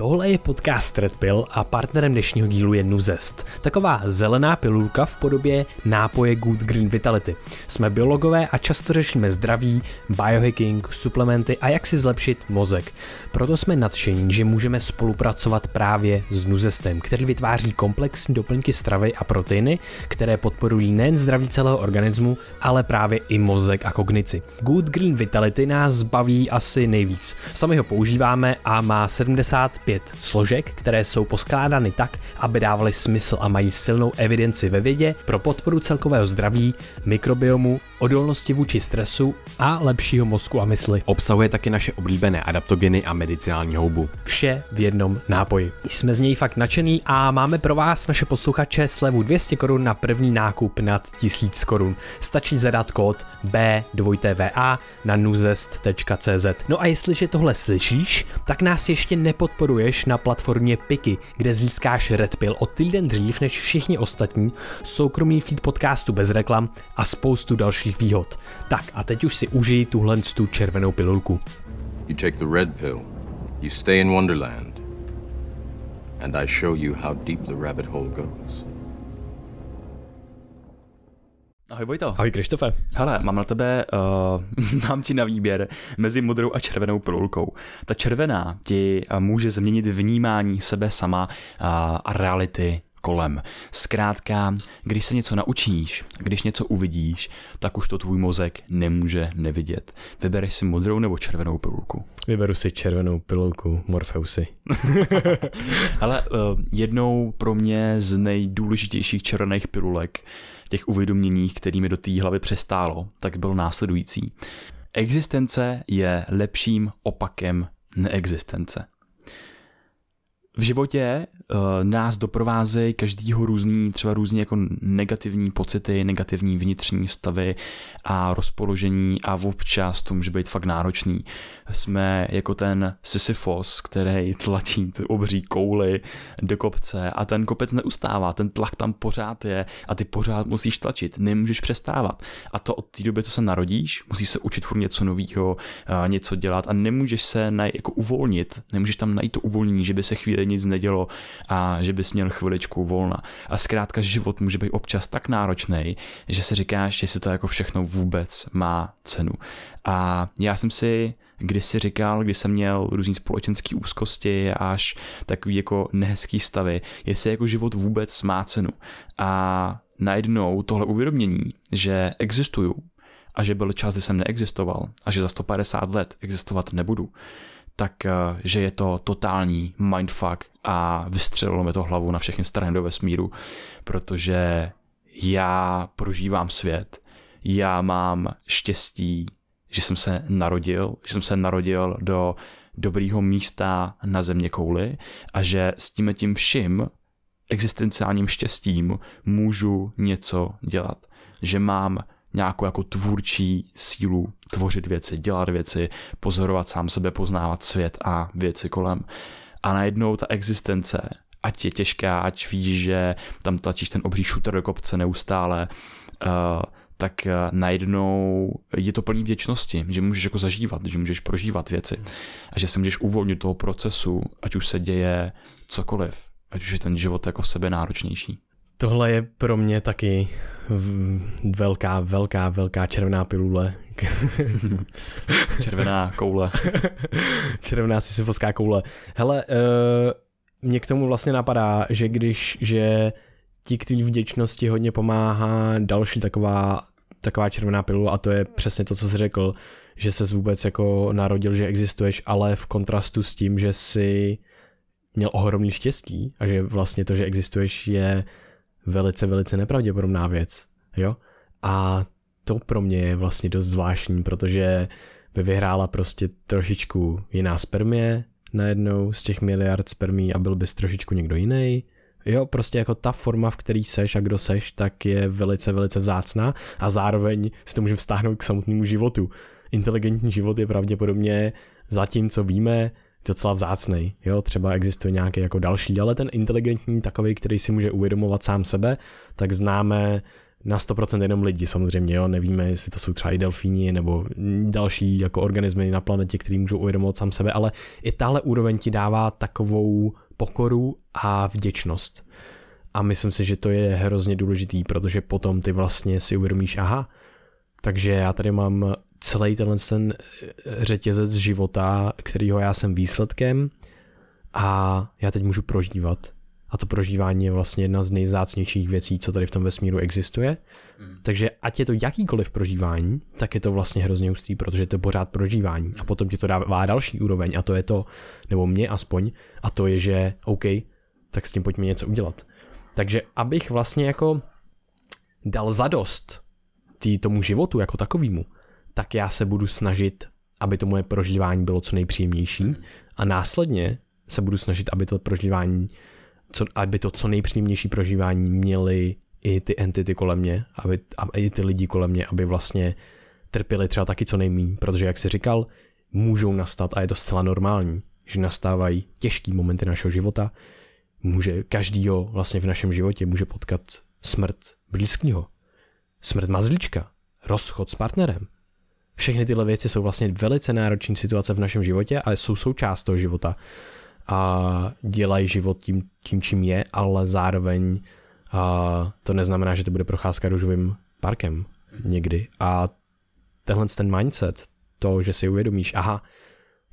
Tohle je podcast Red Pill a partnerem dnešního dílu je Nuzest. Taková zelená pilulka v podobě nápoje Good Green Vitality. Jsme biologové a často řešíme zdraví, biohacking, suplementy a jak si zlepšit mozek. Proto jsme nadšení, že můžeme spolupracovat právě s Nuzestem, který vytváří komplexní doplňky stravy a proteiny, které podporují nejen zdraví celého organismu, ale právě i mozek a kognici. Good Green Vitality nás baví asi nejvíc. Sami ho používáme a má 75 pět složek, které jsou poskládány tak, aby dávaly smysl a mají silnou evidenci ve vědě pro podporu celkového zdraví, mikrobiomu, odolnosti vůči stresu a lepšího mozku a mysli. Obsahuje taky naše oblíbené adaptogeny a medicinální houbu. Vše v jednom nápoji. Jsme z něj fakt nadšený a máme pro vás, naše posluchače, slevu 200 korun na první nákup nad 1000 korun. Stačí zadat kód B2TVA na nuzest.cz. No a jestliže tohle slyšíš, tak nás ještě nepodporuje podporuješ na platformě Piky, kde získáš Red Pill o týden dřív než všichni ostatní, soukromý feed podcastu bez reklam a spoustu dalších výhod. Tak a teď už si užij tuhle tu červenou pilulku. You take the red pill, you stay in Wonderland, and I show you how deep the rabbit hole goes. Ahoj Vojto. Ahoj Krištofe. Hele, mám na tebe, uh, mám ti na výběr mezi modrou a červenou pilulkou. Ta červená ti uh, může změnit vnímání sebe sama uh, a reality kolem. Zkrátka, když se něco naučíš, když něco uvidíš, tak už to tvůj mozek nemůže nevidět. Vybereš si modrou nebo červenou pilulku? Vyberu si červenou pilulku, Morfeusy. Ale uh, jednou pro mě z nejdůležitějších červených pilulek těch uvědomění, kterými do té hlavy přestálo, tak byl následující. Existence je lepším opakem neexistence. V životě uh, nás doprovázejí každýho různý, třeba různý jako negativní pocity, negativní vnitřní stavy a rozpoložení a občas to může být fakt náročný jsme jako ten Sisyphos, který tlačí ty obří kouly do kopce a ten kopec neustává, ten tlak tam pořád je a ty pořád musíš tlačit, nemůžeš přestávat. A to od té doby, co se narodíš, musíš se učit furt něco nového, něco dělat a nemůžeš se naj, jako uvolnit, nemůžeš tam najít to uvolnění, že by se chvíli nic nedělo a že bys měl chviličku volna. A zkrátka život může být občas tak náročný, že si říkáš, že si to jako všechno vůbec má cenu. A já jsem si když si říkal, když jsem měl různý společenský úzkosti až takový jako nehezký stavy, jestli jako život vůbec má cenu. A najednou tohle uvědomění, že existuju a že byl čas, kdy jsem neexistoval a že za 150 let existovat nebudu, tak eh, že je to totální mindfuck a vystřelilo mi to hlavu na všechny strany do vesmíru, protože já prožívám svět, já mám štěstí že jsem se narodil, že jsem se narodil do dobrýho místa na země kouli a že s tím tím vším existenciálním štěstím můžu něco dělat. Že mám nějakou jako tvůrčí sílu tvořit věci, dělat věci, pozorovat sám sebe, poznávat svět a věci kolem. A najednou ta existence, ať je těžká, ať víš, že tam tlačíš ten obří šuter do kopce neustále, uh, tak eh, najednou je to plný vděčnosti, že můžeš jako zažívat, že můžeš prožívat věci a že se můžeš uvolnit toho procesu, ať už se děje cokoliv, ať už je ten život jako v sebe náročnější. Tohle je pro mě taky velká, velká, velká červená pilule. červená koule. červená sisyfoská koule. Hele, uh, mě k tomu vlastně napadá, že když, že ti k té vděčnosti hodně pomáhá další taková taková červená pilula a to je přesně to, co jsi řekl, že se vůbec jako narodil, že existuješ, ale v kontrastu s tím, že jsi měl ohromný štěstí a že vlastně to, že existuješ, je velice, velice nepravděpodobná věc, jo? A to pro mě je vlastně dost zvláštní, protože by vyhrála prostě trošičku jiná spermie najednou z těch miliard spermí a byl bys trošičku někdo jiný, Jo, prostě jako ta forma, v který seš a kdo seš, tak je velice, velice vzácná a zároveň si to můžeme vztáhnout k samotnému životu. Inteligentní život je pravděpodobně zatím, co víme, docela vzácný. Jo, třeba existuje nějaký jako další, ale ten inteligentní takový, který si může uvědomovat sám sebe, tak známe na 100% jenom lidi samozřejmě, jo, nevíme, jestli to jsou třeba i delfíni nebo další jako organismy na planetě, který můžou uvědomovat sám sebe, ale i tahle úroveň ti dává takovou pokoru a vděčnost. A myslím si, že to je hrozně důležitý, protože potom ty vlastně si uvědomíš, aha, takže já tady mám celý tenhle ten řetězec života, kterýho já jsem výsledkem a já teď můžu prožívat a to prožívání je vlastně jedna z nejzácnějších věcí, co tady v tom vesmíru existuje. Mm. Takže ať je to jakýkoliv prožívání, tak je to vlastně hrozně ústý, protože to je pořád prožívání a potom ti to dává další úroveň a to je to, nebo mě aspoň, a to je, že OK, tak s tím pojďme něco udělat. Takže abych vlastně jako dal zadost tý, tomu životu jako takovýmu, tak já se budu snažit, aby to moje prožívání bylo co nejpříjemnější a následně se budu snažit, aby to prožívání co, aby to co nejpříjemnější prožívání měli i ty entity kolem mě, aby, a i ty lidi kolem mě, aby vlastně trpěli třeba taky co nejméně, protože jak jsi říkal, můžou nastat a je to zcela normální, že nastávají těžký momenty našeho života, může každýho vlastně v našem životě může potkat smrt blízkého, smrt mazlička, rozchod s partnerem. Všechny tyhle věci jsou vlastně velice náročné situace v našem životě a jsou součást toho života a dělají život tím, tím čím je, ale zároveň a to neznamená, že to bude procházka růžovým parkem někdy. A tenhle ten mindset, to, že si uvědomíš, aha,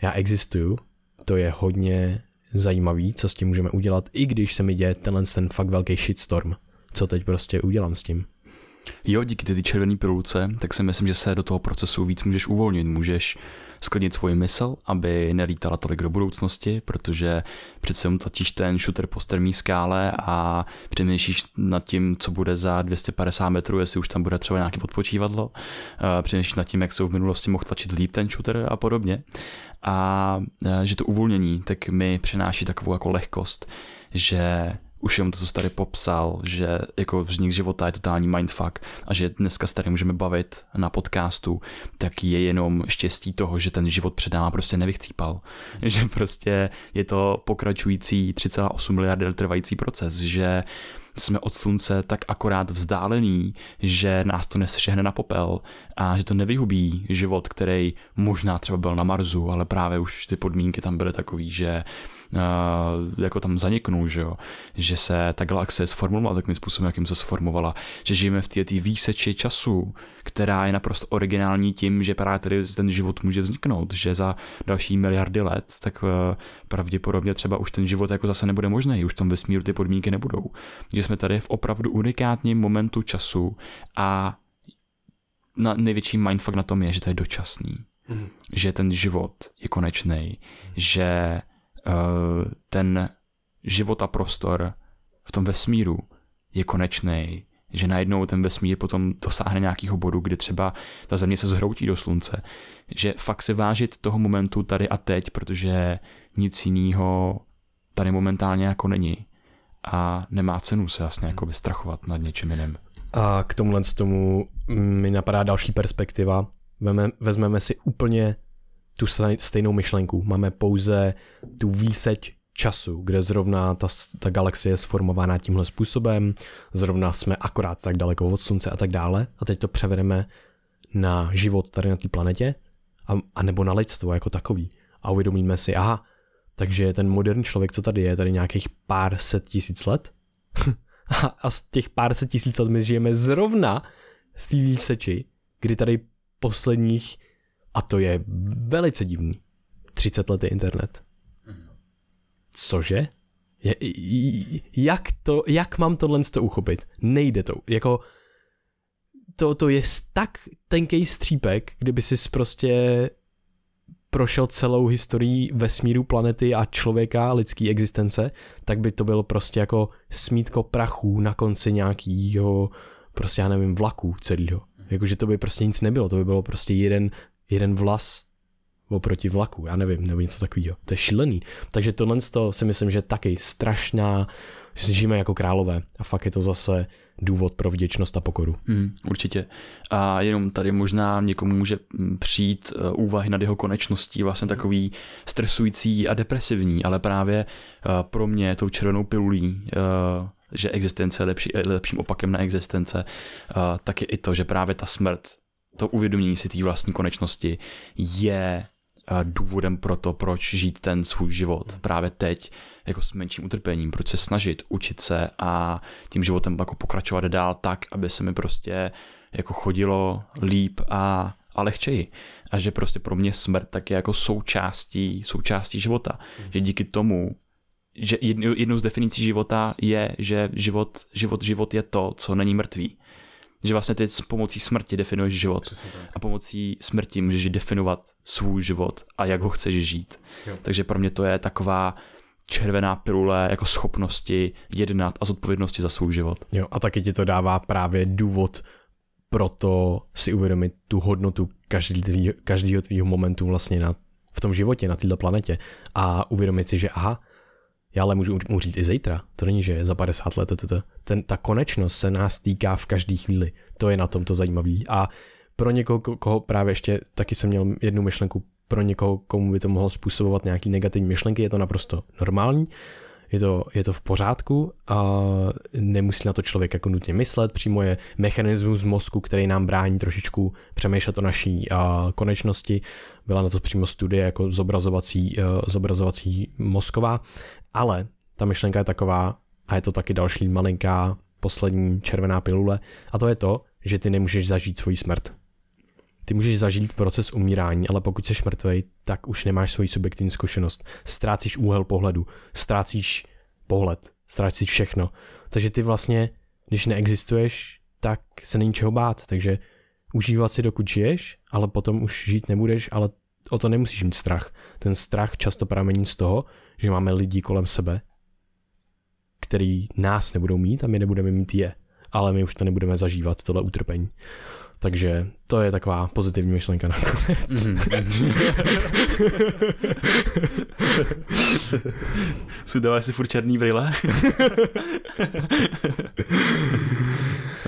já existuju, to je hodně zajímavý, co s tím můžeme udělat, i když se mi děje tenhle ten fakt velký shitstorm. Co teď prostě udělám s tím? Jo, díky ty červené pilulce, tak si myslím, že se do toho procesu víc můžeš uvolnit, můžeš sklidnit svoji mysl, aby nelítala tolik do budoucnosti, protože přece totiž ten shooter po strmý skále a přemýšlíš nad tím, co bude za 250 metrů, jestli už tam bude třeba nějaký odpočívadlo, přemýšlíš nad tím, jak jsou v minulosti mohl tlačit líp ten shooter a podobně. A že to uvolnění tak mi přináší takovou jako lehkost, že už jenom to, co jsi tady popsal, že jako vznik života je totální mindfuck a že dneska se tady můžeme bavit na podcastu, tak je jenom štěstí toho, že ten život před náma prostě nevychcípal. Že prostě je to pokračující 3,8 miliardy trvající proces, že jsme od slunce tak akorát vzdálený, že nás to nesešehne na popel a že to nevyhubí život, který možná třeba byl na Marsu, ale právě už ty podmínky tam byly takový, že jako tam zaniknou, že jo, že se ta galaxie sformovala takovým způsobem, jakým se sformovala, že žijeme v té výseči času, která je naprosto originální tím, že právě tady ten život může vzniknout, že za další miliardy let, tak uh, pravděpodobně třeba už ten život jako zase nebude možný, už v tom vesmíru ty podmínky nebudou. Že jsme tady v opravdu unikátním momentu času a na největší mindfuck na tom je, že to je dočasný. Mm. Že ten život je konečný, mm. že ten život a prostor v tom vesmíru je konečný, že najednou ten vesmír potom dosáhne nějakého bodu, kdy třeba ta země se zhroutí do slunce, že fakt se vážit toho momentu tady a teď, protože nic jiného tady momentálně jako není a nemá cenu se jasně jako vystrachovat nad něčím jiným. A k tomuhle tomu mi napadá další perspektiva. Vezmeme si úplně tu stejnou myšlenku. Máme pouze tu výseč času, kde zrovna ta, ta galaxie je sformovaná tímhle způsobem, zrovna jsme akorát tak daleko od slunce a tak dále. A teď to převedeme na život tady na té planetě, a, a nebo na lidstvo jako takový. A uvědomíme si, aha, takže ten moderní člověk, co tady je, tady nějakých pár set tisíc let. a z těch pár set tisíc let my žijeme zrovna v té výseči, kdy tady posledních, a to je velice divný, 30 let je internet. Cože? Je, jak, to, jak mám tohle to uchopit? Nejde to. Jako, to, to je tak tenký střípek, kdyby si prostě prošel celou historii vesmíru, planety a člověka, lidský existence, tak by to bylo prostě jako smítko prachů na konci nějakýho, prostě já nevím, vlaku celého. Jakože to by prostě nic nebylo, to by bylo prostě jeden, jeden vlas oproti vlaku, já nevím, nebo něco takového. To je šílený. Takže tohle si myslím, že je taky strašná, že žijeme jako králové a fakt je to zase důvod pro vděčnost a pokoru. Hmm, určitě. A jenom tady možná někomu může mm, přijít uh, úvahy nad jeho konečností vlastně takový stresující a depresivní, ale právě uh, pro mě tou červenou pilulí uh, že existence je lepší, lepším opakem na existence, tak je i to, že právě ta smrt, to uvědomění si té vlastní konečnosti je uh, důvodem pro to, proč žít ten svůj život právě teď, jako s menším utrpením, proč se snažit, učit se a tím životem jako pokračovat dál tak, aby se mi prostě jako chodilo líp a, a lehčeji. A že prostě pro mě smrt tak je jako součástí, součástí života. Mm. Že díky tomu, že jednou z definicí života je, že život, život, život je to, co není mrtvý. Že vlastně ty s pomocí smrti definuješ život. A pomocí smrti můžeš definovat svůj život a jak ho chceš žít. Jo. Takže pro mě to je taková červená pilule jako schopnosti jednat a zodpovědnosti za svůj život. Jo, a taky ti to dává právě důvod pro to si uvědomit tu hodnotu každý tvý, každého tvýho momentu vlastně na, v tom životě, na této planetě a uvědomit si, že aha, já ale můžu umřít i zítra. To není, že za 50 let. Ten, ta konečnost se nás týká v každé chvíli. To je na tom to zajímavé. A pro někoho, koho právě ještě taky jsem měl jednu myšlenku, pro někoho, komu by to mohlo způsobovat nějaký negativní myšlenky, je to naprosto normální je to, je to v pořádku a nemusí na to člověk jako nutně myslet, přímo je mechanismus mozku, který nám brání trošičku přemýšlet o naší a, konečnosti. Byla na to přímo studie jako zobrazovací, a, zobrazovací mozková, ale ta myšlenka je taková, a je to taky další malinká poslední červená pilule, a to je to, že ty nemůžeš zažít svoji smrt. Ty můžeš zažít proces umírání, ale pokud jsi mrtvej, tak už nemáš svoji subjektivní zkušenost. Ztrácíš úhel pohledu, ztrácíš pohled, ztrácíš všechno. Takže ty vlastně, když neexistuješ, tak se není čeho bát. Takže užívat si dokud žiješ, ale potom už žít nebudeš, ale o to nemusíš mít strach. Ten strach často pramení z toho, že máme lidi kolem sebe, který nás nebudou mít a my nebudeme mít je. Ale my už to nebudeme zažívat, tohle utrpení. Takže to je taková pozitivní myšlenka nakonec. Sudáváš si furt černý brýle?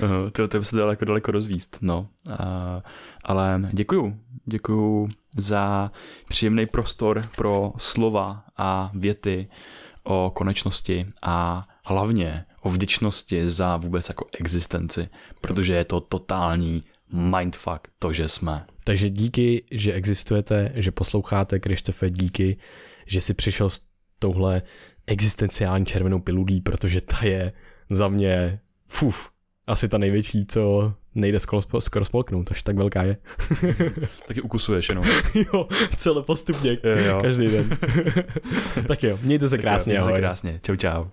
to, to by se dalo jako daleko rozvíst, no. A, ale děkuju, děkuju za příjemný prostor pro slova a věty o konečnosti a hlavně o vděčnosti za vůbec jako existenci, protože je to totální mindfuck to, že jsme. Takže díky, že existujete, že posloucháte Krištofe, díky, že si přišel s touhle existenciální červenou pilulí, protože ta je za mě fuf, asi ta největší, co nejde skoro, skoro spolknout, až tak velká je. Taky ukusuješ jenom. jo, celé postupně, jo, jo. každý den. tak jo, mějte se krásně, tak jo, mějte se krásně, čau čau.